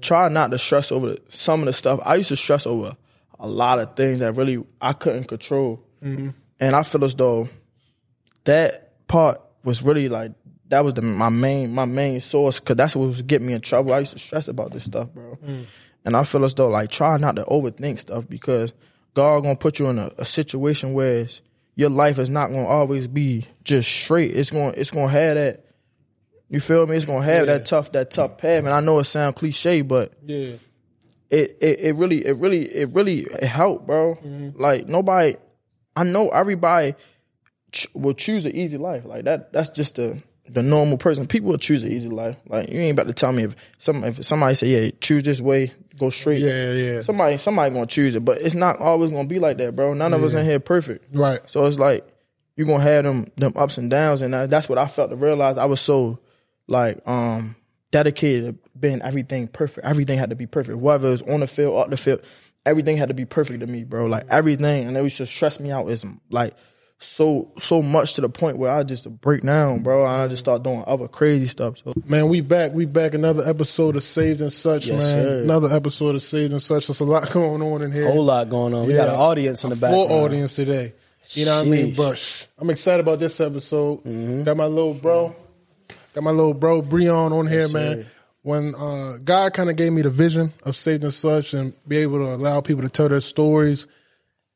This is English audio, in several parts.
try not to stress over some of the stuff. I used to stress over a lot of things that really I couldn't control, mm-hmm. and I feel as though that part was really like that was the my main my main source because that's what was getting me in trouble. I used to stress about this stuff, bro, mm. and I feel as though like try not to overthink stuff because God gonna put you in a, a situation where your life is not gonna always be just straight. It's gonna it's gonna have that. You feel me? It's gonna have Yeah. that tough that tough path. And I know it sounds cliche, but Yeah. it, it it really it really it really it helped, bro. Mm-hmm. Like nobody, I know everybody ch- will choose an easy life. Like that. That's just the the normal person. People will choose an easy life. Like you ain't about to tell me if some if somebody say yeah choose this way go straight. Yeah, yeah. Somebody somebody gonna choose it, but it's not always gonna be like that, bro. None of us in here perfect. Right. So it's like you're gonna have them them ups and downs, and I, that's what I felt to realize. I was so like um dedicated to being everything perfect. Everything had to be perfect. Whether it was on the field, off the field, everything had to be perfect to me, bro. Like everything, and it was just stress me out. Is like so so much to the point where I just break down, bro. And I just start doing other crazy stuff. So Man, we back. We back. Another episode of Saved and Such, Yes, man. sir. Another episode of Saved and Such. There's a lot going on in here. A whole lot going on. We got an audience in the a background. Full audience today. You know what I mean? But I'm excited about this episode. Mm-hmm. Got my little bro. Got my little bro Breon on here, man. sir. When uh, God kind of gave me the vision of Saved and Such and be able to allow people to tell their stories,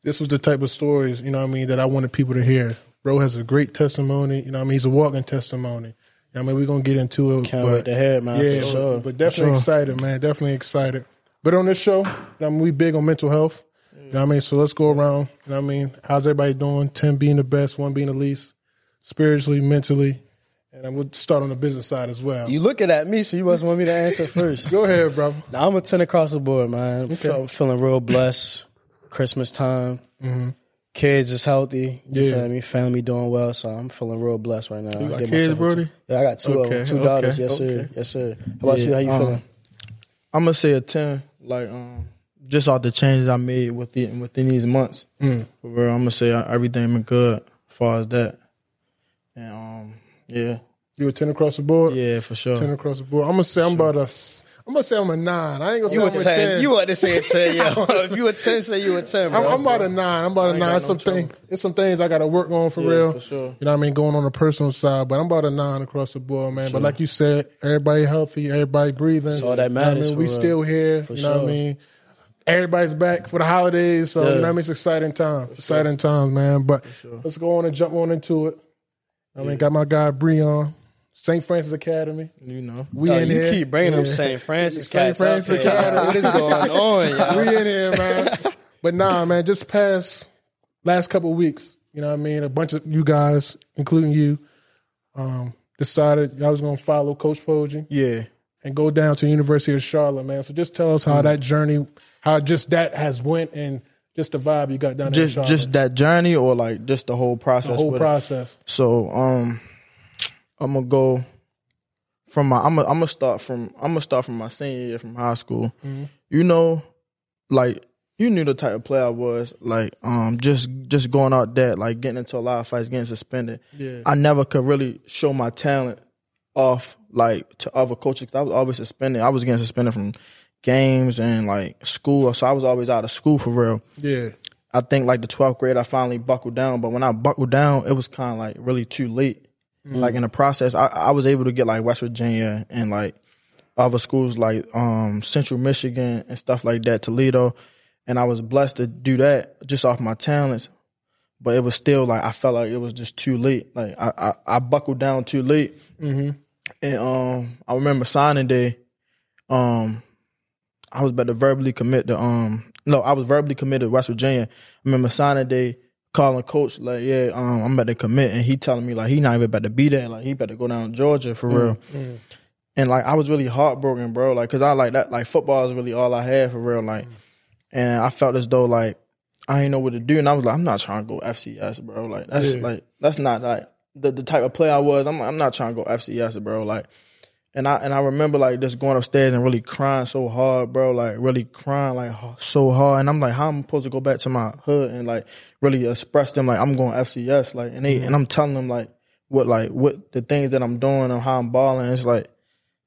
this was the type of stories, you know what I mean, that I wanted people to hear. Bro has a great testimony. You know what I mean? He's a walking testimony. You know what I mean, we're going to get into it. Can't but, wait to hear it, man, Yeah, for sure. but definitely excited, man. Definitely excited. But on this show, you know I mean, we big on mental health. You know what I mean? So let's go around. You know what I mean? How's everybody doing? 10 being the best, one being the least, spiritually, mentally. And we'll start on the business side as well. You looking at me, so you must want me to answer first. Go ahead, bro. Now, I'm a 10 across the board, man. I'm feeling real blessed. Christmas time. Kids is healthy. You Yeah. feel me? Family doing well, so I'm feeling real blessed right now. You I got kids, Brody? Yeah, I got two of them, two okay, daughters. Yes, sir. okay. Yes, sir. How about you? How you um, feeling? I'm gonna say a ten. Like um, just off the changes I made within within these months. Mm. Real, I'm gonna say everything been good as far as that. And um, yeah, You a 10 across the board? yeah, for sure. 10 across the board. I'm to say I'm about a, I'm to say I'm a 9. I ain't to say You I'm a 10. 10. You want to say a 10, yeah. if you a 10, say you a 10, bro. I'm, I'm about a nine. I'm about a nine. some no trouble. thing. It's some things I got to work on for Yeah, real. for sure. You know what I mean? Going on the personal side, but I'm about a nine across the board, man. But like you said, everybody healthy, everybody breathing. That's all that You know I mean? for We real. still here. For you know what I mean? Everybody's back for the holidays, so you know what I mean. It's exciting time, exciting times, man. But let's go on and jump on into it. I mean, got my guy Breon, St. Francis Academy. You know, We Yo, in you here. keep bringing Yeah. St. Francis St. Francis. Academy. What is going on, y'all? we in here, man. But nah, man, just past last couple of weeks, you know what I mean? A bunch of you guys, including you, um, decided y'all was gonna follow Coach Poggi yeah. and go down to the University of Charlotte, man. So just tell us how that journey, how just that has went and just the vibe you got down Just Charlotte. just that journey, or like just the whole process. the whole with it? process. So um, I'm gonna go from my. I'm gonna, I'm start from. I'm gonna start from my senior year from high school. You know, like you knew the type of player I was. Like um, just just going out there, like getting into a lot of fights, getting suspended. Yeah. I never could really show my talent off like to other coaches. 'cause I was always suspended. I was getting suspended from games and like school, so I was always out of school for real. Yeah. I think like the 12th grade, I finally buckled down. But when I buckled down, it was kind of like really too late. Like in the process, I, I was able to get like West Virginia and like other schools like um, Central Michigan and stuff like that, Toledo. And I was blessed to do that just off my talents. But it was still like I felt like it was just too late. Like I I, I buckled down too late. And um, I remember signing day. Um, I was about to verbally commit to um no, I was verbally committed to West Virginia. I remember signing day, calling coach like, yeah, um, I'm about to commit, and he telling me like he not even about to be there, like he about to go down to Georgia for real. And like I was really heartbroken, bro, like because I like that like football is really all I had for real, like, and I felt as though like I ain't know what to do, and I was like, I'm not trying to go FCS, bro, like that's Yeah. like that's not like the, the type of player I was. I'm I'm not trying to go FCS, bro, like. And I and I remember like just going upstairs and really crying so hard, bro. Like really crying like so hard. And I'm like, how am I supposed to go back to my hood and like really express them like I'm going FCS, like and they mm-hmm. and I'm telling them like what like what the things that I'm doing and how I'm balling. It's like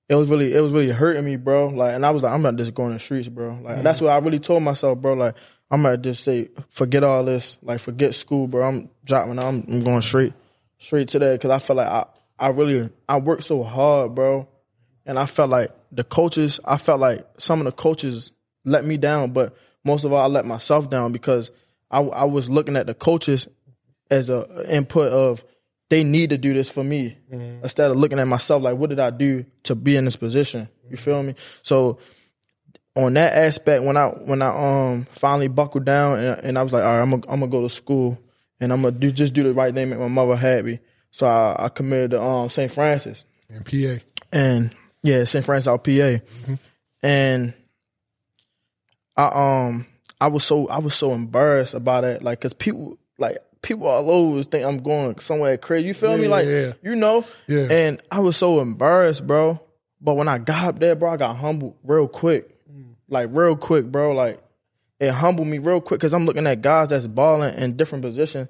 it was really it was really hurting me, bro. Like, and I was like, I'm not just going to the streets, bro. Like, that's mm-hmm. what I really told myself, bro. Like, I'm gonna just say, forget all this, like, forget school, bro. I'm dropping, I'm, I'm going straight, straight to that because I felt like I, I really, I worked so hard, bro, and I felt like the coaches, I felt like some of the coaches let me down, but most of all, I let myself down because I, I was looking at the coaches as a input of they need to do this for me instead of looking at myself like what did I do to be in this position? You feel me? So on that aspect, when I when I um finally buckled down and, and I was like, all right, I'm gonna I'm gonna go to school and I'm gonna do just do the right thing, make my mother happy. So I, I committed to um St. Francis In PA. and yeah, St. Francis out PA, and I um I was so I was so embarrassed about it, like because people like people all over think I'm going somewhere crazy. You feel me? Like yeah. you know, Yeah. And I was so embarrassed, bro. But when I got up there, bro, I got humbled real quick, like real quick, bro. Like it humbled me real quick because I'm looking at guys that's balling in different positions,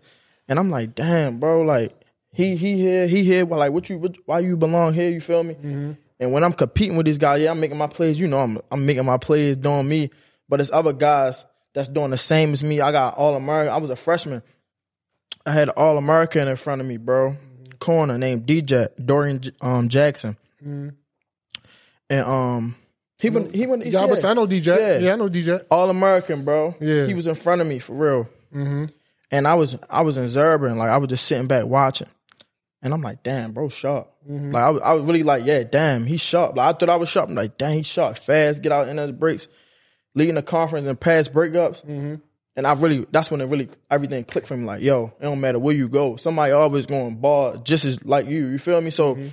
and I'm like, damn, bro, like he he here, he here. Well, like what you what, why you belong here? You feel me? And when I'm competing with these guys, yeah, I'm making my plays. You know, I'm I'm making my plays doing me. But it's other guys that's doing the same as me. I got all American. I was a freshman. I had all American in front of me, bro. Corner named DJ Dorian um, Jackson, and um he went he went Yeah, I know DJ. Yeah. Yeah, I know DJ. all American, bro. Yeah. he was in front of me for real. Mm-hmm. And I was I was in Zerber, and like I was just sitting back watching, and I'm like, damn, bro, sharp. Mm-hmm. Like I was, I was really like, yeah, damn, he's sharp. Like I thought I was sharp. I'm like, damn, he's sharp, fast, get out in those breaks, leading the conference and pass breakups. Mm-hmm. And I really, that's when it really everything clicked for me. Like, yo, it don't matter where you go, somebody always going ball just as like you. You feel me? So. Mm-hmm.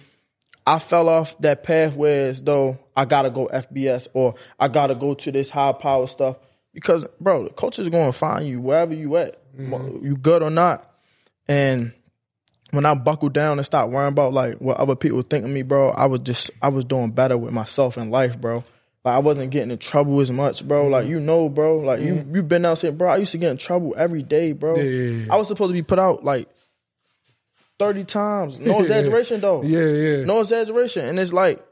I fell off that path where as though I gotta go FBS or I gotta go to this high power stuff because bro, the coach is gonna find you wherever you at, you good or not. And when I buckled down and stopped worrying about like what other people think of me, bro, I was just I was doing better with myself in life, bro. Like I wasn't getting in trouble as much, bro. Like mm-hmm. you know, bro. Like you mm-hmm. you been out saying, bro, I used to get in trouble every day, bro. Yeah. I was supposed to be put out like thirty times. No exaggeration though. Yeah, yeah. No exaggeration. And it's like,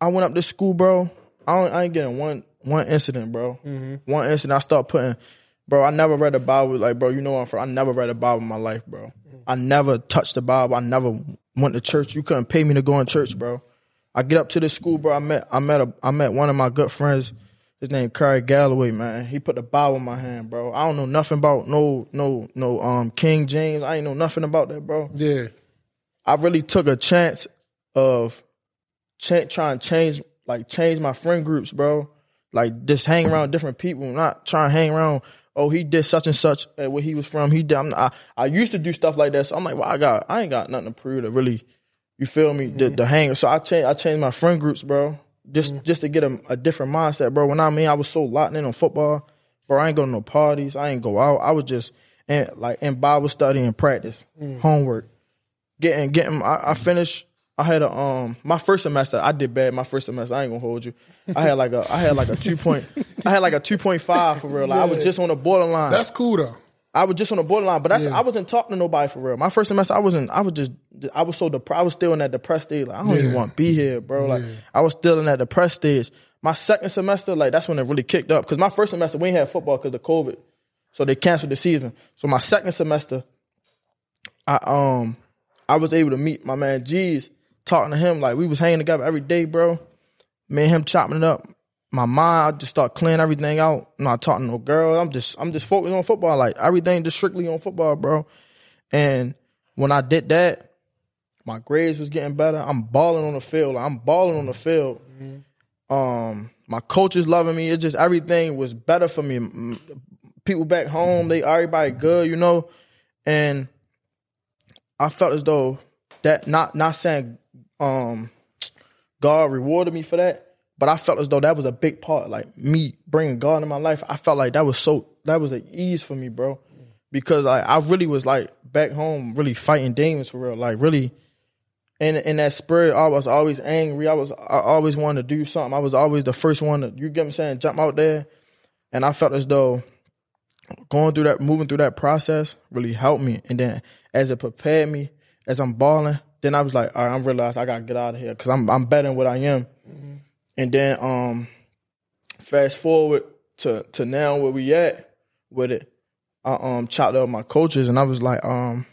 I went up to school, bro. I, don't, I ain't getting one one incident, bro. Mm-hmm. One incident. I start putting, bro. I never read a Bible. Like, bro, you know I'm from. I never read a Bible in my life, bro. I never touched the Bible. I never went to church. You couldn't pay me to go in church, bro. I get up to the school, bro. I met I met a I met one of my good friends. His name Curry Galloway, man. He put the Bible in my hand, bro. I don't know nothing about no no no um King James. I ain't know nothing about that, bro. Yeah. I really took a chance of cha- trying to change, like change my friend groups, bro. Like just hang around different people, not trying to hang around. Oh, he did such and such at where he was from. He did. I'm, I I used to do stuff like that, so I'm like, well, I got, I ain't got nothing to prove to really. You feel me? The, mm-hmm. the hang. So I changed, I changed my friend groups, bro. Just mm-hmm. just to get a, a different mindset, bro. When I mean, I was so locked in on football, bro. I ain't go to no parties. I ain't go out. I was just and like in Bible study and practice, mm. homework getting getting I, I finished I had a um my first semester I did bad my first semester I ain't gonna hold you. I had like a I had like a two point I had like a two point five for real. Like I was just on the borderline. That's cool though. I was just on the borderline but that's Yeah. I wasn't talking to nobody for real. My first semester I wasn't I was just I was so depressed I was still in that depressed stage like I don't even want to be here bro. Like I was still in that depressed stage. My second semester like that's when it really kicked up because my first semester we ain't had football because of COVID. So they canceled the season. So my second semester I um I was able to meet my man G's, talking to him like we was hanging together every day, bro. Me and him chopping it up. My mind, I just start clearing everything out. I'm not talking to no girl. I'm just I'm just focused on football. Like everything just strictly on football, bro. And when I did that, my grades was getting better. I'm balling on the field. Like, I'm balling on the field. Um, my coaches loving me. It's just everything was better for me. People back home, they everybody good, you know. And I felt as though that not not saying um God rewarded me for that, but I felt as though that was a big part. Like me bringing God in my life, I felt like that was so that was an ease for me, bro. Because I I really was like back home, really fighting demons for real, like really. In, in that spirit, I was always angry. I was I always wanted to do something. I was always the first one to you get what I'm saying, jump out there. And I felt as though going through that, moving through that process really helped me. And then as it prepared me, as I'm balling, then I was like, all right, I'm realized I gotta get out of here because I'm I'm better than what I am. And then um, fast forward to to now where we at with it. I um chopped up my coaches and I was like, um,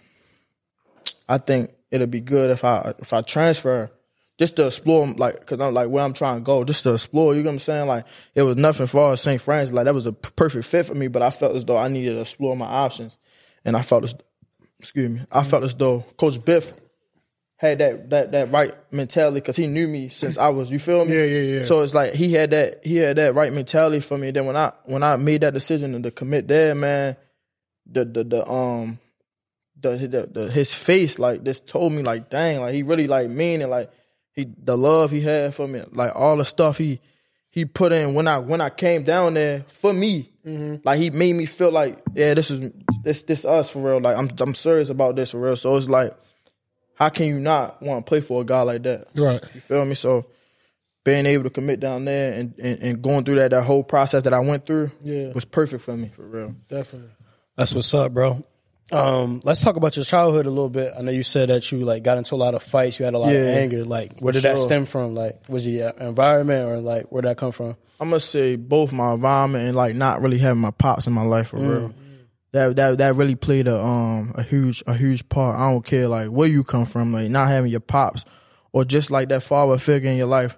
I think it'll be good if I if I transfer just to explore like because I'm like where I'm trying to go, just to explore. You know what I'm saying? Like it was nothing for St. Francis. Like that was a perfect fit for me, but I felt as though I needed to explore my options, and I felt as excuse me, I felt as though Coach Biff had that that that right mentality because he knew me since I was. You feel me? Yeah, yeah, yeah. So it's like he had that he had that right mentality for me. Then when I when I made that decision to commit there, man, the the the um the, the, the his face like this told me like dang like he really like mean and like he the love he had for me like all the stuff he he put in when I when I came down there for me like he made me feel like yeah this is this this us for real like I'm I'm serious about this for real so it's like how can you not want to play for a guy like that Right. you feel me so being able to commit down there and, and, and going through that that whole process that I went through Yeah. was perfect for me for real Definitely. That's what's up, bro. Um, let's talk about your childhood a little bit. I know you said that you like got into a lot of fights. You had a lot of anger. Like, where did that stem from? Like, was it your environment or like where did that come from? I'm gonna say both my environment and like not really having my pops in my life for real. That that that really played a um a huge a huge part. I don't care like where you come from, like not having your pops or just like that father figure in your life,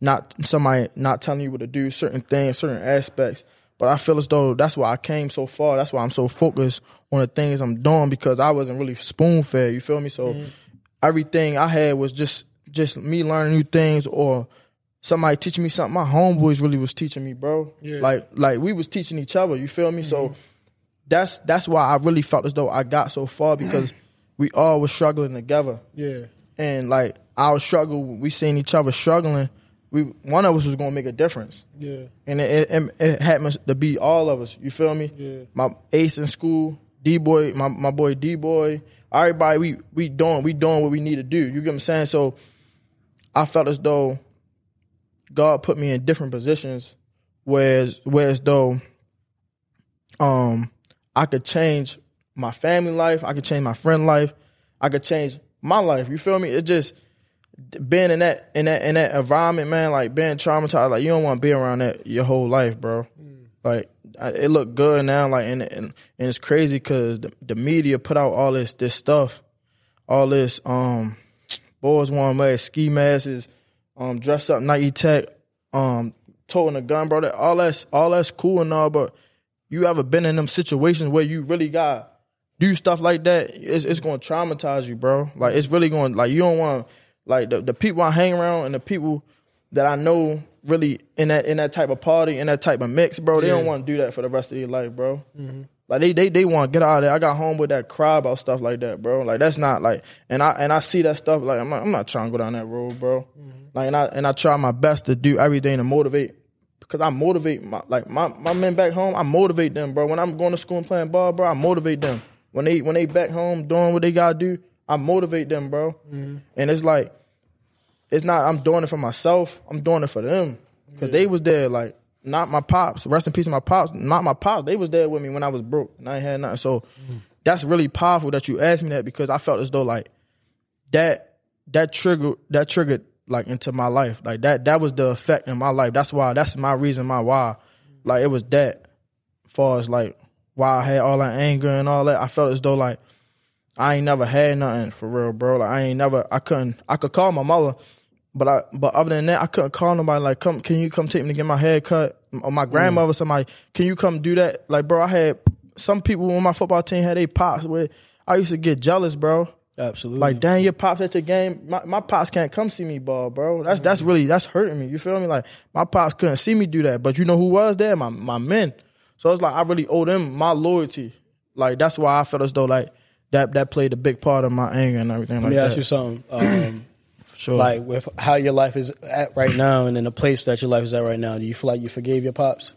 not somebody not telling you what to do, certain things, certain aspects. But I feel as though that's why I came so far. That's why I'm so focused on the things I'm doing because I wasn't really spoon fed. You feel me? So everything I had was just just me learning new things or somebody teaching me something. My homeboys really was teaching me, bro. Yeah. Like like we was teaching each other. You feel me? So that's that's why I really felt as though I got so far because we all were struggling together. Yeah. And like our struggle, we seen each other struggling. We one of us was gonna make a difference, Yeah. and it, it, it happens to be all of us. You feel me? Yeah. My ace in school, D boy, my, my boy D boy, everybody. We we doing we doing what we need to do. You get what I'm saying? So I felt as though God put me in different positions, whereas whereas though um I could change my family life, I could change my friend life, I could change my life. You feel me? It just being in that in that in that environment, man, like being traumatized, like you don't want to be around that your whole life, bro. Like I- it looked good now, like and and, and it's crazy because the, the media put out all this this stuff, all this um boys want to wear ski masks, um dress up Nike Tech, um toting a gun, bro. That all that's all that's cool and all, but you ever been in them situations where you really got do stuff like that? It's it's gonna traumatize you, bro. Like it's really going like you don't want like the, the people I hang around and the people that I know really in that in that type of party in that type of mix, bro. They don't want to do that for the rest of their life, bro. Mm-hmm. Like they they they want to get out of there. I got home with that cry about stuff like that, bro. Like that's not like and I and I see that stuff like I'm not, I'm not trying to go down that road, bro. Mm-hmm. Like and I and I try my best to do everything to motivate because I motivate my like my, my men back home. I motivate them, bro. When I'm going to school and playing ball, bro, I motivate them. When they when they back home doing what they gotta do, I motivate them, bro. Mm-hmm. And it's like it's not I'm doing it for myself. I'm doing it for them because they was there. Like not my pops. Rest in peace, my pops. Not my pops. They was there with me when I was broke and I ain't had nothing. So mm-hmm. that's really powerful that you asked me that because I felt as though like that that triggered that triggered like into my life. Like that that was the effect in my life. That's why that's my reason my why. Like it was that far as like why I had all that anger and all that. I felt as though like I ain't never had nothing for real, bro. Like I ain't never I couldn't I could call my mother, but I but other than that I couldn't call nobody like come can you come take me to get my hair cut or my mm. grandmother somebody can you come do that like bro I had some people on my football team had they pops where I used to get jealous, bro. Absolutely. Like, dang, your pops at your game. My, my pops can't come see me ball, bro. That's that's really that's hurting me. You feel me? Like my pops couldn't see me do that, but you know who was there? My my men. So it's like I really owe them my loyalty. Like that's why I felt as though like that that played a big part of my anger and everything Let like me that. ask you something. Um, sure. like with how your life is at right now, and in the place that your life is at right now, do you feel like you forgave your pops?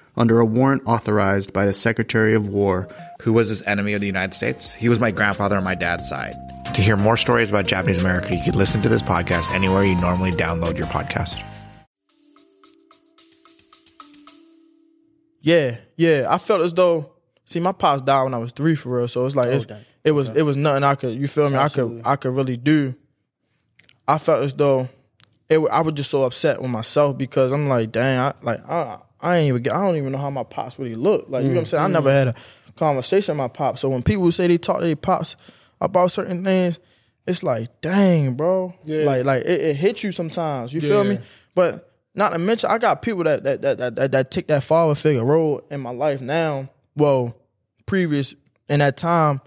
under a warrant authorized by the Secretary of War. Who was this enemy of the United States? He was my grandfather on my dad's side. To hear more stories about Japanese America, you can listen to this podcast anywhere you normally download your podcast. Yeah, yeah. I felt as though see my pops died when I was three for real. So it's like oh, it's, it was it was nothing I could you feel me Absolutely. I could I could really do. I felt as though it I was just so upset with myself because I'm like dang I like I I ain't even get, I don't even know how my pops really look. Like you know what I'm saying? I mm-hmm. never had a conversation with my pops. So when people say they talk to their pops about certain things, it's like dang bro. Yeah. like like it, it hits you sometimes. You feel me? But not to mention, I got people that that that that, that, that take that father figure role in my life now. Well, previous in that time,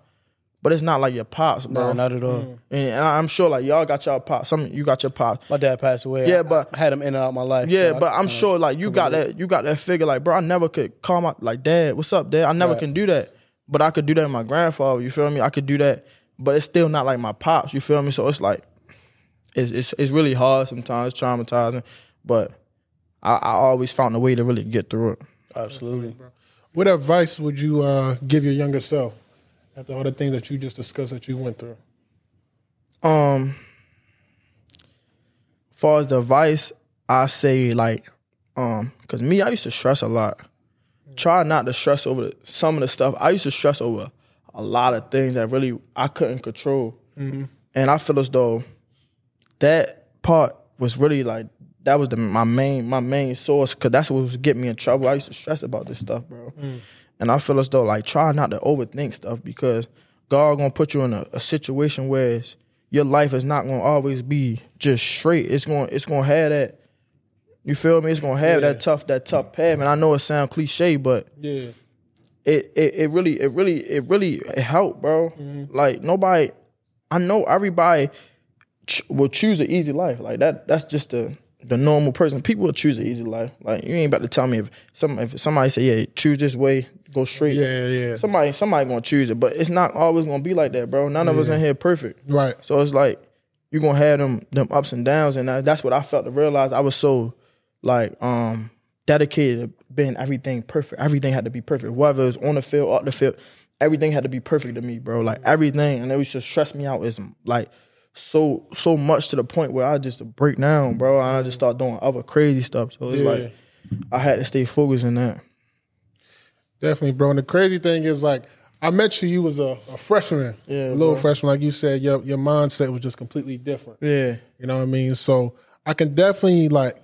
but it's not like your pops, bro. No, not at all. and, and I'm sure like y'all got y'all pops. Some you got your pops. My dad passed away. Yeah, but- I had him in and out my life. Yeah, so but I'm kinda- sure like you got that you got that figure like bro. I never could call my like dad. What's up, dad? I never Right. can do that, but I could do that with my grandfather. You feel me? I could do that, but it's still not like my pops. You feel me? So it's like it's it's, it's really hard sometimes, it's traumatizing, but I, I always found a way to really get through it. absolutely. What advice would you uh, give your younger self after all the things that you just discussed that you went through? Um, far as the advice, I say like, um, cause me, I used to stress a lot. Try not to stress over the, some of the stuff. I used to stress over a lot of things that really I couldn't control, and I feel as though that part was really like that was the my main my main source because that's what was getting me in trouble. I used to stress about this stuff, bro. And I feel as though like try not to overthink stuff because God gonna put you in a, a situation where your life is not gonna always be just straight. It's gonna it's gonna have that. You feel me? It's gonna have that tough that tough path. And I know it sounds cliche, but Yeah. it, it it really it really it really it helped, bro. Mm-hmm. Like nobody, I know everybody ch- will choose an easy life. Like that. That's just the the normal person. People will choose an easy life. Like you ain't about to tell me if some if somebody say yeah choose this way go straight. Yeah, yeah. Somebody somebody gonna choose it, but it's not always gonna be like that, bro. None of us in here perfect. Right. So it's like you gonna have them them ups and downs, and that- that's what I felt to realize. I was so like um dedicated to being everything perfect. Everything had to be perfect, whether it was on the field, off the field. Everything had to be perfect to me, bro. Like everything, and it used to stress me out. Is like so so much to the point where I just break down, bro. And I just mm-hmm. start doing other crazy stuff. So it's Yeah. like I had to stay focused in that. Definitely, bro. And the crazy thing is, like, I met you. You was a, a freshman, Yeah, a little bro. freshman, like you said. Your your mindset was just completely different. Yeah, You know what I mean? So I can definitely like.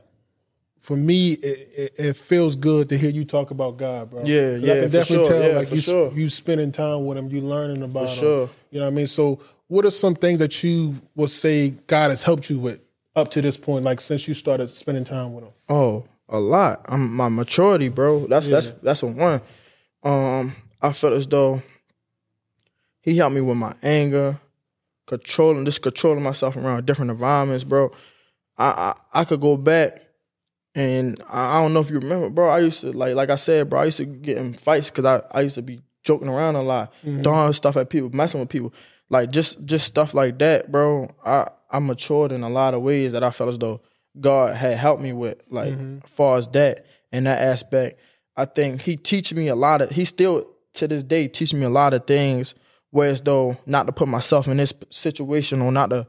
For me, it, it, it feels good to hear you talk about God, bro. Yeah, yeah, I can for definitely sure, tell, yeah, like you, sure. you spending time with him, you learning about him. sure. You know what I mean? So, what are some things that you would say God has helped you with up to this point, like since you started spending time with him? Oh, a lot. I'm my maturity, bro. That's that's that's a one. Um, I felt as though he helped me with my anger, controlling just controlling myself around different environments, bro. I I, I could go back and I, I don't know if you remember, bro. I used to like like I said, bro. I used to get in fights because I, I used to be joking around a lot, throwing stuff at people, messing with people, like just just stuff like that, bro. I I matured in a lot of ways that I felt as though God had helped me with, like mm-hmm. as far as that and that aspect. I think He teach me a lot of. He still to this day teach me a lot of things. Whereas though not to put myself in this situation or not to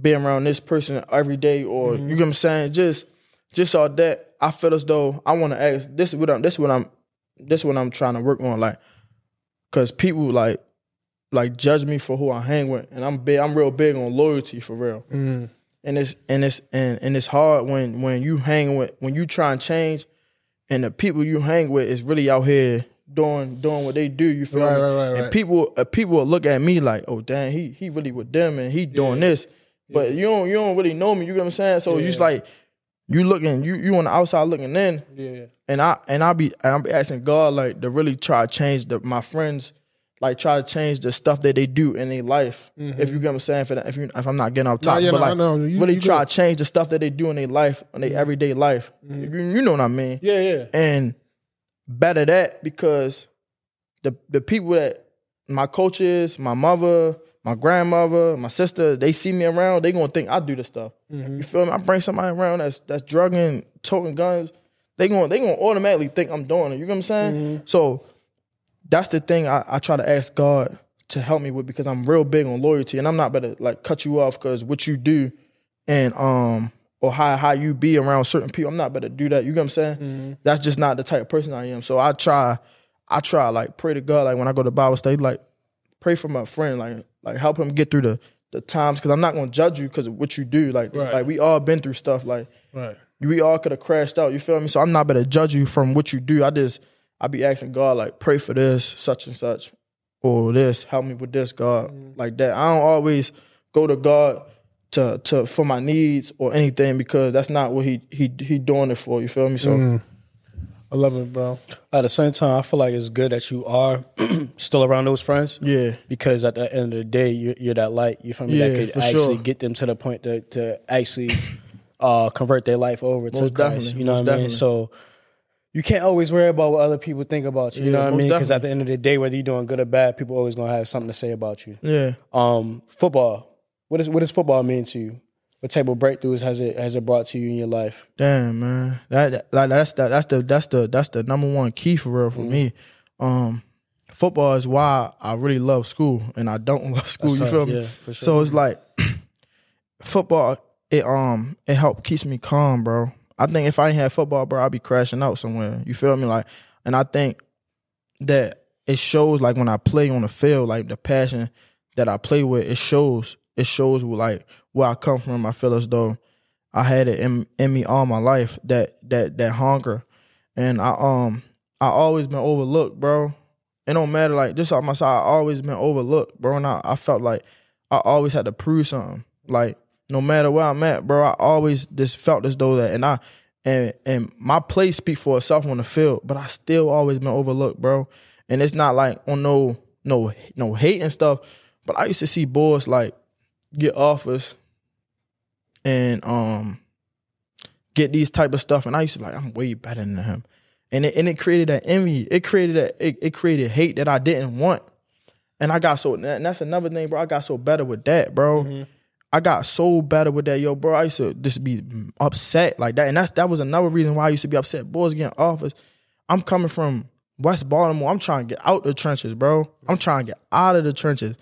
be around this person every day or mm-hmm. you get what I'm saying, just just all that, I feel as though I want to ask. This is what I'm. This is what I'm. This is what I'm trying to work on. Like, cause people like, like judge me for who I hang with, and I'm big. I'm real big on loyalty for real. And it's and it's and, and it's hard when when you hang with when you try and change, and the people you hang with is really out here doing doing what they do. You feel Right, me? right, right, and people uh, people will look at me like, oh dang, he he really with them and he doing this. But you don't you don't really know me. You get what I'm saying? So you just like you looking you you on the outside looking in. Yeah. And I and I be and I be asking God like to really try to change the my friends like try to change the stuff that they do in their life. If mm-hmm. you get what I'm saying, if, it, if, you, if I'm not getting off top, yeah, but no, I like know. You- really you try good. to change the stuff that they do in their life, in their mm-hmm. everyday life. Mm-hmm. You, you know what I mean? Yeah, yeah. and better that because the the people that my coaches, my mother, my grandmother, my sister, they see me around, they gonna think I do the stuff. You feel me? I bring somebody around that's that's drugging, toting guns, they gonna they gonna automatically think I'm doing it. You know what I'm saying? So that's the thing I, I try to ask God to help me with because I'm real big on loyalty and I'm not better like cut you off because what you do and um or how how you be around certain people. I'm not better do that. You get what I'm saying? That's just not the type of person I am. So I try, I try like pray to God. Like when I go to Bible study, like pray for my friend, like like help him get through the the times because I'm not gonna judge you because of what you do. Like Right. like we all been through stuff. Like Right. we all could have crashed out. You feel me? So I'm not better to judge you from what you do. I just I be asking God like pray for this such and such or this help me with this God like that. I don't always go to God to to for my needs or anything because that's not what he he he doing it for. You feel me? So I love it, bro. At the same time, I feel like it's good that you are still around those friends. yeah, Because at the end of the day, you're, you're that light. You feel me? Yeah, that could for actually sure. get them to the point to, to actually uh, convert their life over to Most Christ. definitely, You know most what I mean? definitely. So you can't always worry about what other people think about you. You Yeah, know what I mean? Because at the end of the day, whether you're doing good or bad, people always gonna have something to say about you. yeah. Um, football. What does what does football mean to you? What type of breakthroughs has it has it brought to you in your life? Damn man, that, that like that's the that's the that's the that's the number one key for real for me. Um, football is why I really love school and I don't love school. That's you tough, feel me? yeah, for sure. So it's like football. It um it help keeps me calm, bro. I think if I had football, bro, I'd be crashing out somewhere. You feel me? Like, and I think that it shows like when I play on the field, like the passion that I play with, it shows. It shows like where I come from. I feel as though I had it in, in me all my life. That that that hunger, and I um I always been overlooked, bro. It don't matter like just on my side. I always been overlooked, bro. And I, I felt like I always had to prove something. Like no matter where I'm at, bro, I always just felt as though that, and I and and my play speak for itself on the field, but I still always been overlooked, bro. And it's not like on no no no hate and stuff, but I used to see boys like get offers and um get these type of stuff, and I used to be like I'm way better than him, and it and it created that envy, it created that it, it created hate that I didn't want, and I got so and that's another thing, bro. I got so better with that, bro. I got so better with that, yo, bro. I used to just be upset like that, and that's that was another reason why I used to be upset. Boys getting offers. I'm coming from West Baltimore. I'm trying to get out the trenches, bro. I'm trying to get out of the trenches.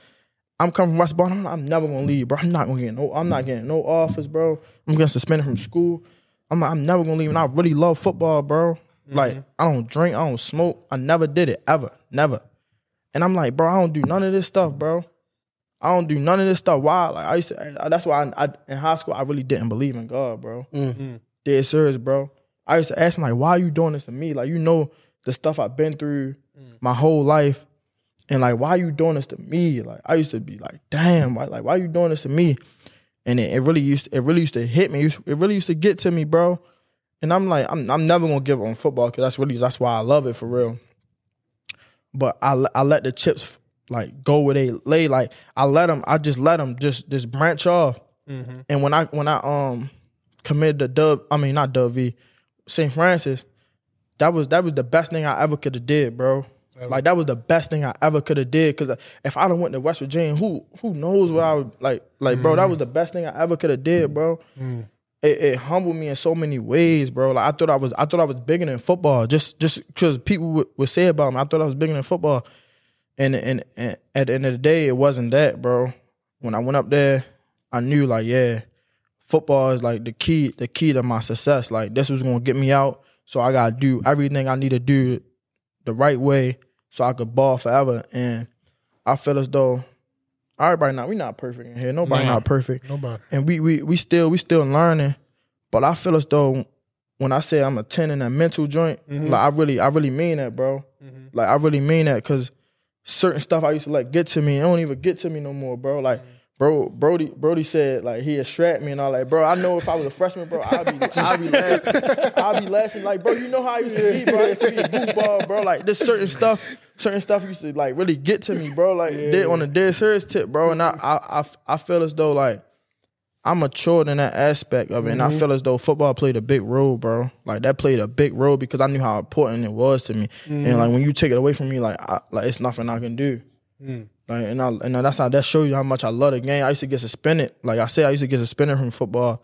I'm coming from West Baltimore. I'm, I'm never gonna leave, bro. I'm not gonna get no. I'm not getting no offers, bro. I'm getting suspended from school. I'm I'm never gonna leave, and I really love football, bro. Like mm-hmm. I don't drink, I don't smoke. I never did it ever, never. And I'm like, bro, I don't do none of this stuff, bro. I don't do none of this stuff. Why? Like I used to. That's why I, I in high school I really didn't believe in God, bro. Mm. Mm. Dead serious, bro. I used to ask him like, why are you doing this to me? Like you know the stuff I've been through mm. my whole life, and like why are you doing this to me? Like I used to be like, damn, why, like why are you doing this to me? And it, it really used it really used to hit me. It really used to get to me, bro. And I'm like, I'm I'm never gonna give up on football because that's really that's why I love it for real. But I I let the chips like go where they lay. Like I let them, I just let them just just branch off. Mm-hmm. And when I when I um committed the dub, I mean not Dub V, St. Francis, that was that was the best thing I ever could have did, bro. Like that was the best thing I ever could have did. Cause if I don't went to West Virginia, who who knows where I would like like bro, that mm-hmm. was the best thing I ever could have did, bro. Mm. It, it humbled me in so many ways, bro. Like I thought I was I thought I was bigger than football. Just just because people would, would say about me, I thought I was bigger than football. And, and and at the end of the day, it wasn't that, bro. When I went up there, I knew like, yeah, football is like the key, the key to my success. Like this was gonna get me out, so I gotta do everything I need to do the right way, so I could ball forever. And I feel as though everybody not we not perfect in here. Nobody Nah. not perfect, Nobody. and we we we still we still learning. But I feel as though when I say I'm a ten in that mental joint, mm-hmm. like I really I really mean that, bro. Mm-hmm. Like I really mean that because certain stuff I used to let get to me, it don't even get to me no more, bro. Like bro, Brody, Brody said like he strapped me and all like, bro. I know if I was a freshman, bro, I'd be, I'd be laughing, I'd be laughing like, bro, you know how I used to be, bro. I used to be a goofball, bro. Like this certain stuff, certain stuff used to like really get to me, bro. Like dead, on a dead serious tip, bro. And I, I, I, I feel as though like I matured in that aspect of it, and I mm-hmm. feel as though football played a big role, bro. Like that played a big role because I knew how important it was to me. And like mm-hmm. when you take it away from me, like I, like it's nothing I can do. Mm. Like and I and that's how that shows you how much I love the game. I used to get suspended. Like I said, I used to get suspended from football,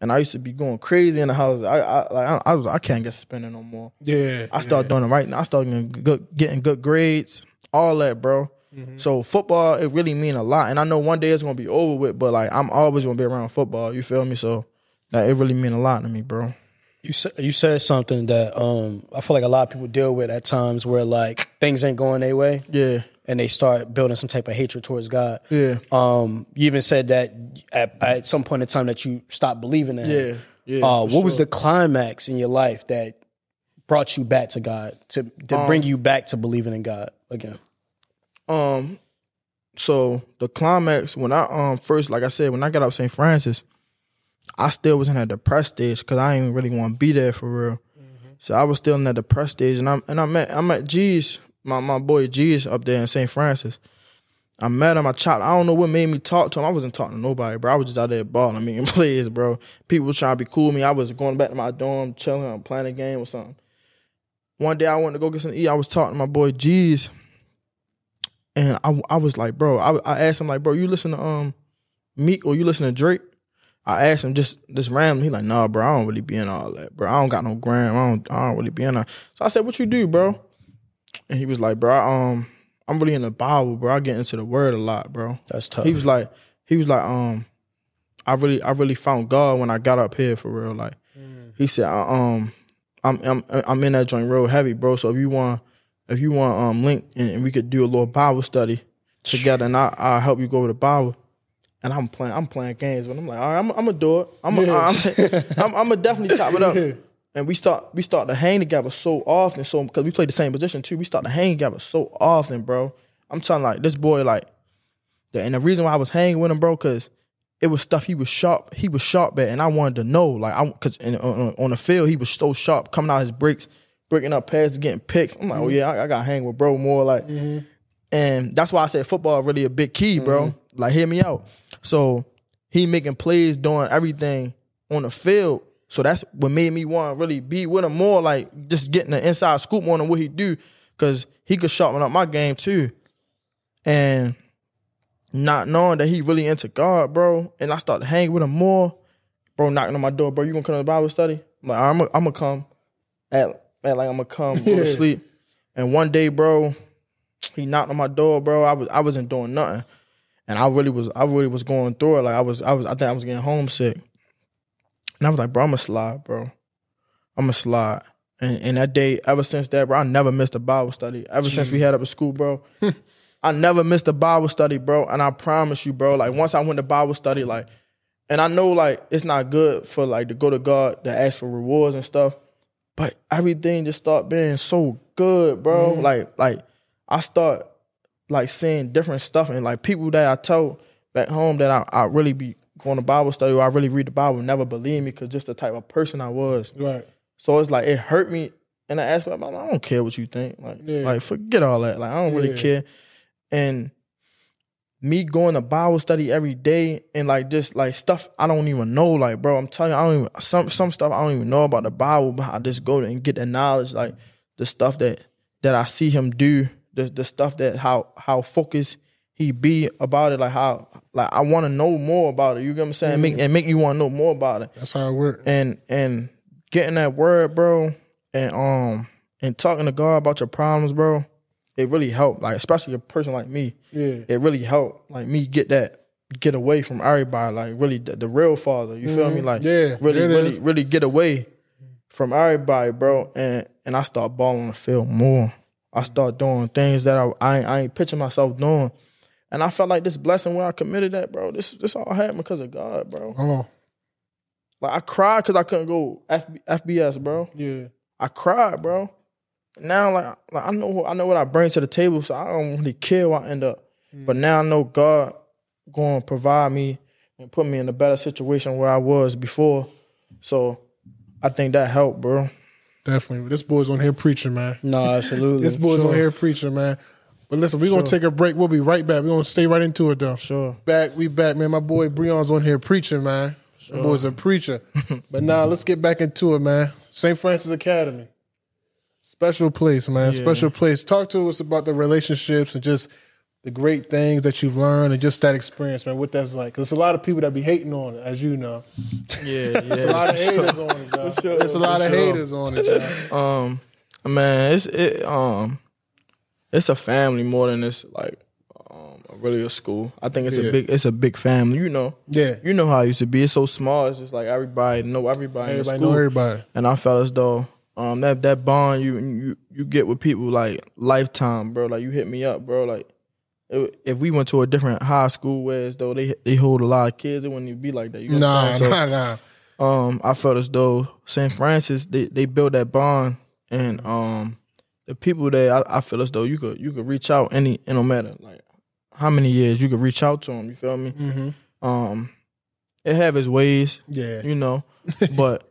and I used to be going crazy in the house. I I like I, I was I can't get suspended no more. Yeah. I started doing it right now. I started getting good, getting good grades, all that, bro. So football, it really mean a lot. And I know one day it's gonna be over with, but like I'm always gonna be around football. You feel me? So like, it really mean a lot to me, bro. You said you said something that um I feel like a lot of people deal with at times where like things ain't going their way Yeah, and they start building some type of hatred towards God. yeah, Um, you even said that at, at some point in time that you stopped believing in Him. yeah, yeah. Uh, for what was the climax in your life that brought you back to God to to bring Um, you back to believing in God again? Um? So the climax when I um first, like I said, when I got out of St. Francis, I still was in that depressed stage because I didn't really want to be there for real. So I was still in that depressed stage, and I and I met I met G's my my boy G's up there in St. Francis. I met him. I chopped. I don't know what made me talk to him. I wasn't talking to nobody, bro. I was just out there balling, making plays, bro. People was trying to be cool with me. I was going back to my dorm, chilling, I'm playing a game or something. One day I went to go get some eat. I was talking to my boy G's, and I I was like, bro. I I asked him like, bro, you listen to um Meek or you listen to Drake? I asked him just this random. He like, nah, bro. I don't really be in all that, bro. I don't got no gram. I don't. I don't really be in that. So I said, what you do, bro? And he was like, bro, I, um, I'm really in the Bible, bro. I get into the Word a lot, bro. That's tough. He was like, he was like, um, I really, I really found God when I got up here for real. Like, he said, I, um, I'm, I'm, I'm in that joint real heavy, bro. So if you want, if you want, um, link and, and we could do a little Bible study together, and I, I'll help you go over the Bible. And I'm playing, I'm playing games, but I'm like, all right, I'm, I'm gonna do it. I'm, I'm, I'm, I'm gonna definitely top it up. And we start, we start to hang together so often, so because we played the same position too. We start to hang together so often, bro. I'm telling like this boy, like, and the reason why I was hanging with him, bro, because it was stuff he was sharp. He was sharp at, and I wanted to know, like, I because on, on the field he was so sharp, coming out his breaks, breaking up passes, getting picks. I'm like, oh mm-hmm. yeah, I, I got to hang with bro more, like, mm-hmm. and that's why I said football really a big key, bro. Mm-hmm. Like, hear me out. So he making plays, doing everything on the field. So that's what made me want to really be with him more, like just getting the inside scoop on him what he do, because he could sharpen up my game too. And not knowing that he really into God, bro, and I started hanging with him more, bro, knocking on my door, bro, you gonna come to the Bible study? I'm like, I'm gonna come at, at like I'm gonna come go to sleep. And one day, bro, he knocked on my door, bro. I was I wasn't doing nothing. And I really was I really was going through it. Like I was I was I think I was getting homesick. And I was like, bro, I'm gonna slide, bro. I'm gonna slide. And, and that day, ever since that, bro, I never missed a Bible study. Ever since we had up at school, bro, I never missed a Bible study, bro. And I promise you, bro, like once I went to Bible study, like, and I know like it's not good for like to go to God to ask for rewards and stuff, but everything just start being so good, bro. Mm-hmm. Like, like I start like seeing different stuff and like people that I told back home that I, I really be going to Bible study or I really read the Bible never believe me because just the type of person I was. Right. So it's like it hurt me, and I asked my mom, I don't care what you think. Like, Yeah. like forget all that. Like I don't really Yeah. care. And me going to Bible study every day and like just like stuff I don't even know. Like, bro, I'm telling you, I don't even some some stuff I don't even know about the Bible, but I just go and get the knowledge, like the stuff that that I see him do, the the stuff that how how focused he be about it, like how like I want to know more about it. You get what I'm saying? Make, and make you want to know more about it That's how it works. and and getting that word, bro, and um and talking to God about your problems, bro, it really helped. Like especially a person like me, Yeah. it really helped. Like me get that get away from everybody. Like really the, the real father. You feel me? Like Yeah, really really is. really get away from everybody, bro. And and I start balling the field more. I start doing things that I I ain't, I ain't picture myself doing. And I felt like this blessing when I committed that, bro. This this all happened because of God, bro. Oh, Like I cried because I couldn't go FB, FBS, bro. yeah. I cried, bro. Now, like, like I know, I know what I bring to the table, so I don't really care what I end up. But mm. now I know God going to provide me and put me in a better situation where I was before. So I think that helped, bro. Definitely. This boy's on here preaching, man. No, absolutely. This boy's on here preaching, man. But listen, we're gonna take a break. We'll be right back. We're gonna stay right into it though. Sure. Back, we back, man. My boy Breon's on here preaching, man. My boy's a preacher. but now let's get back into it, man. St. Francis Academy. Special place, man. Special place. Talk to us about the relationships and just the great things that you've learned and just that experience, man. What that's like. Cause there's a lot of people that be hating on it, as you know. Yeah, There's a lot of haters on it, y'all. There's a lot of haters on it, y'all. um man it's it um it's a family more than it's like um really a school i think it's Yeah. a big it's a big family you know Yeah. you know how it used to be it's so small it's just like everybody know everybody, Everybody know everybody. and i felt as though um that that bond you you you get with people like lifetime bro like you hit me up bro like if if we went to a different high school where as though they they hold a lot of kids it wouldn't even be like that you know Nah? So, nah, nah. um, I felt as though St. Francis they they built that bond, and um, the people there I, I feel as though you could you could reach out any it no matter like how many years you could reach out to them. You feel me? Mhm. Um, it have its ways, Yeah. you know, but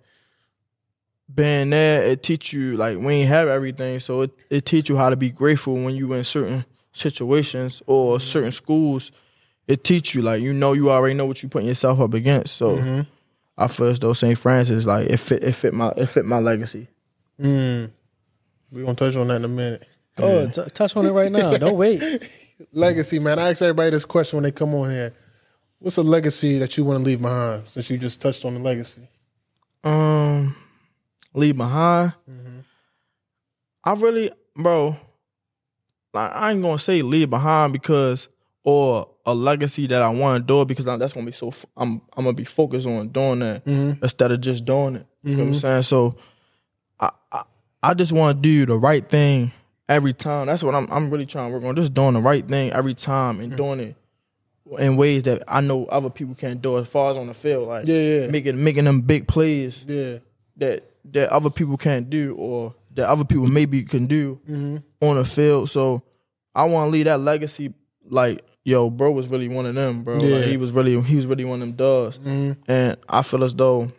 being there it teach you like we ain't have everything, so it it teach you how to be grateful when you in certain situations or certain schools. It teach you like you know you already know what you putting yourself up against, so. I feel as though St. Francis, like it fit, it fit my, it fit my legacy. Mm. We're gonna touch on that in a minute. Oh, t- touch on it right now. Don't wait. Legacy, man. I ask everybody this question when they come on here. What's a legacy that you want to leave behind since you just touched on the legacy? Um, leave behind. Mm-hmm. I really, bro. Like I ain't gonna say leave behind because or a legacy that I want to do because that's gonna be so. f- I'm I'm gonna be focused on doing that mm-hmm. instead of just doing it. You know what I'm mm-hmm. saying? So, I I, I just want to do the right thing every time. That's what I'm I'm really trying to work on. Just doing the right thing every time and mm. doing it in ways that I know other people can't do as far as on the field. Like Yeah, yeah. making making them big plays Yeah. that that other people can't do or that other people maybe can do mm-hmm. on the field. So I want to leave that legacy. Like yo, bro was really one of them, bro. Yeah. Like, he was really he was really one of them dogs, mm-hmm. and I feel as though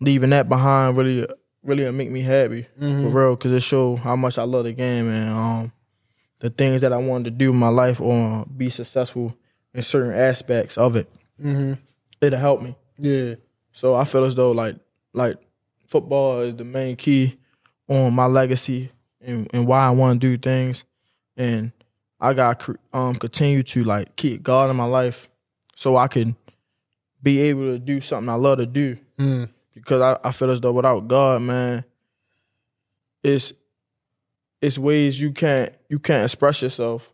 leaving that behind really really make me happy for mm-hmm. real because it show how much I love the game and um the things that I wanted to do in my life or be successful in certain aspects of it. It'll help me. Yeah. So I feel as though like like football is the main key on my legacy and, and why I want to do things, and I got um continue to like keep God in my life, so I can be able to do something I love to do. Because I, I feel as though without God, man, it's it's ways you can't you can't express yourself.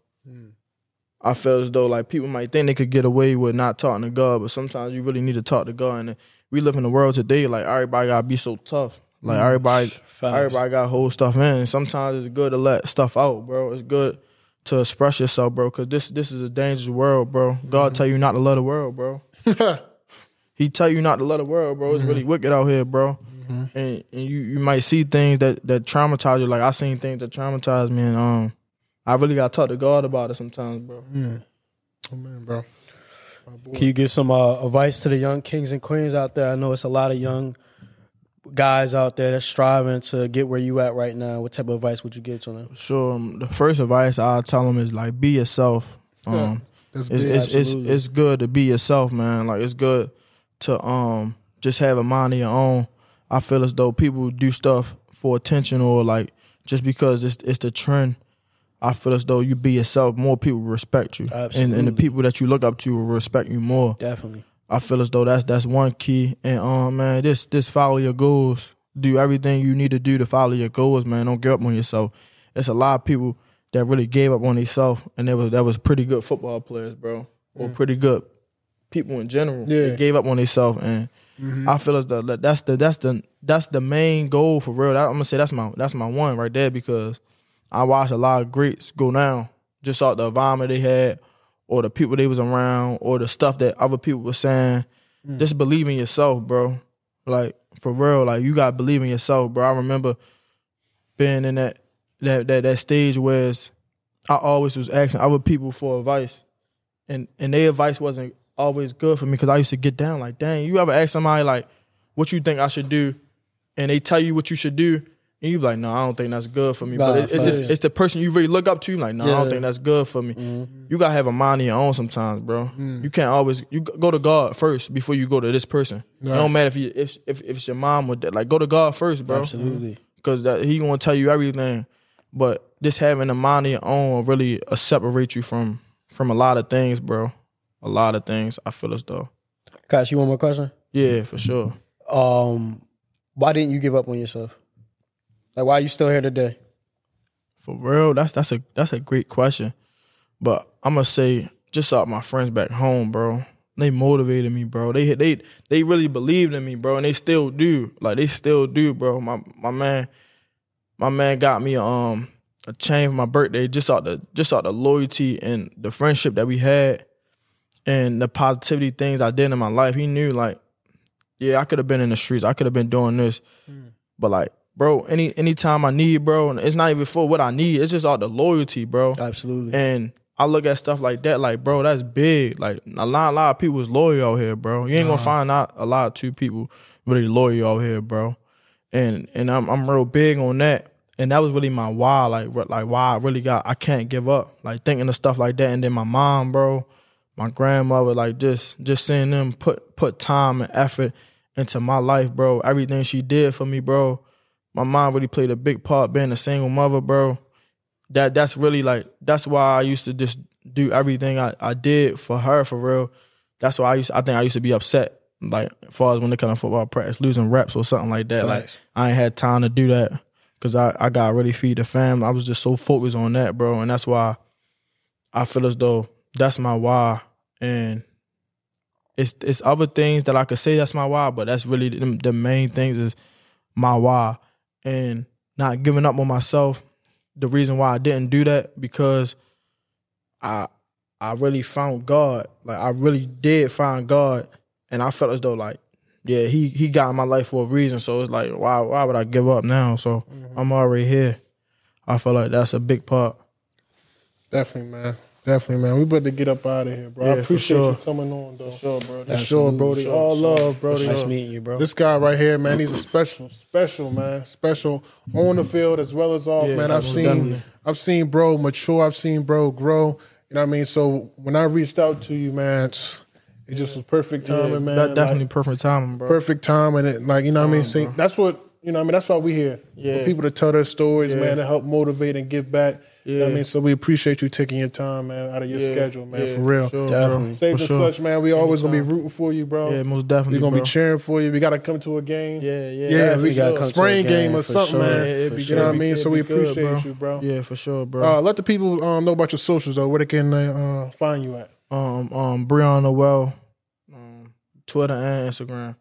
I feel as though like people might think they could get away with not talking to God, but sometimes you really need to talk to God. And we live in the world today like everybody gotta be so tough. Like mm, everybody, Facts. everybody got to hold stuff in. Sometimes it's good to let stuff out, bro. It's good to express yourself, bro. Because this this is a dangerous world, bro. God mm-hmm. tell you not to love the world, bro. he tell you not to love the world, bro. It's really mm-hmm. wicked out here, bro. Mm-hmm. And and you you might see things that that traumatize you. Like I seen things that traumatize me, and um, I really got to talk to God about it sometimes, bro. Oh man, bro. Can you give some uh, advice to the young kings and queens out there? I know it's a lot of young guys out there that's striving to get where you at right now. What type of advice would you give to them? Sure. um, the first advice I'll tell them is like be yourself. Um, That's it's, big. it's, it's absolutely. it's good to be yourself, man. Like it's good to um just have a mind of your own. I feel as though people do stuff for attention or like just because it's it's the trend. I feel as though you be yourself, more people respect you, and and the people that you look up to will respect you more. Definitely. I feel as though that's that's one key. And um, man, this this follow your goals. Do everything you need to do to follow your goals, man. Don't give up on yourself. It's a lot of people that really gave up on themselves, and they was that was pretty good football players, bro, or pretty good people in general. Yeah. They gave up on themselves, and I feel as though that's the that's the that's the main goal for real. I'm gonna say that's my that's my one right there because I watched a lot of greats go down just off the environment they had, or the people they was around, or the stuff that other people were saying. Mm. Just believe in yourself, bro. Like for real, like you gotta believe in yourself, bro. I remember being in that that that, that stage where I always was asking other people for advice, and and their advice wasn't always good for me because I used to get down like, dang, you ever ask somebody like, what you think I should do, and they tell you what you should do, and you be like, no, I don't think that's good for me. Nah, but it, it's just it's the person you really look up to. Like, no, I don't think that's good for me. You gotta have a mind of your own sometimes, bro. You can't always you go to God first before you go to this person. It don't matter if you if if, if it's your mom or dad. Like, go to God first, bro Absolutely. because that he gonna tell you everything. But just having a mind of your own will really uh, separate you from from a lot of things, bro. A lot of things. I feel as though. Cash, you want more question? Yeah, for sure. Um, why didn't you give up on yourself? Like, why are you still here today? For real, that's that's a that's a great question. But I'm gonna say just out my friends back home, bro. They motivated me, bro. They they they really believed in me, bro, and they still do. Like they still do, bro. My my man, my man got me um a chain for my birthday just out the just out the loyalty and the friendship that we had and the positivity things I did in my life. He knew like, yeah, I could have been in the streets. I could have been doing this. But like, bro, any anytime I need, bro, and it's not even for what I need. It's just all the loyalty, bro. Absolutely. And I look at stuff like that, like, bro, that's big. Like a lot, a lot of people is loyal out here, bro. You ain't gonna find out a lot of two people really loyal out here, bro. And and I'm I'm real big on that. And that was really my why, like like why I really got I can't give up. Like thinking of stuff like that. And then my mom, bro, my grandmother, like just just seeing them put put time and effort into my life, bro. Everything she did for me, bro. My mom really played a big part being a single mother, bro that that's really like that's why I used to just do everything I, I did for her for real. That's why I used I think I used to be upset like as far as when it comes to football practice losing reps or something like that. Like I ain't had time to do that because I I got really feed the fam. I was just so focused on that, bro, and that's why I feel as though that's my why and. It's it's other things that I could say that's my why, but that's really the, the main things is my why and not giving up on myself the reason why I didn't do that because I I really found God. Like I really did find God, and I felt as though like yeah he he got in my life for a reason. So it's like why why would I give up now? So mm-hmm. I'm already here. I feel like that's a big part. Definitely, man. Definitely, man. We about to get up out of here, bro. I Yeah, for appreciate sure. you coming on, though. Sure, bro. For sure, Brody. Sure, All sure. love, Brody. nice meeting you, bro. This guy right here, man, he's a special, special man, special on the field as well as off, Yeah, man. I've seen, definitely. I've seen bro mature. I've seen bro grow. You know what I mean? So when I reached out to you, man, it's, it just was perfect timing, Yeah, man. that Like, definitely perfect timing, bro. perfect time, and it, like you know what I mean. See, that's what you know. what I mean, that's why we here Yeah. for people to tell their stories, Yeah. man, to help motivate and give back. You know I mean? So we appreciate you taking your time, man, out of your Yeah, schedule, man, yeah, for real. sure, Definitely. bro. Save For and sure. such, man. We always gonna be rooting for you, bro. Yeah, most definitely. We're gonna bro. be cheering for you. We gotta come to a game. Yeah, yeah, Yeah, we gotta got come a to a spring game, game, or for something, sure. man. Yeah, it'd be you know what I mean? So be we good, appreciate bro. you, bro. Yeah, for sure, bro. Uh, let the people um, know about your socials though. Where they can uh, find you at? um, um, Breon Noel, um, Twitter and Instagram.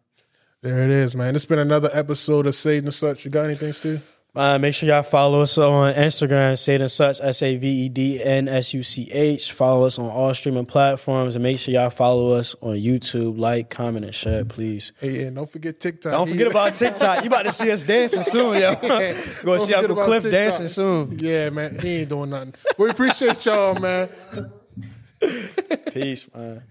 There it is, man. It's been another episode of Saved and Such. You got anything, Stu? Uh, make sure y'all follow us on Instagram, Saved and Such, S A V E D N S U C H. Follow us on all streaming platforms, and make sure y'all follow us on YouTube. Like, comment, and share, please. Hey, yeah, don't forget TikTok. Don't forget about TikTok. You about to see us dancing soon, yo. Go Don't see Uncle Cliff TikTok. dancing soon. Yeah, man. He ain't doing nothing. We appreciate y'all, man. Peace, man.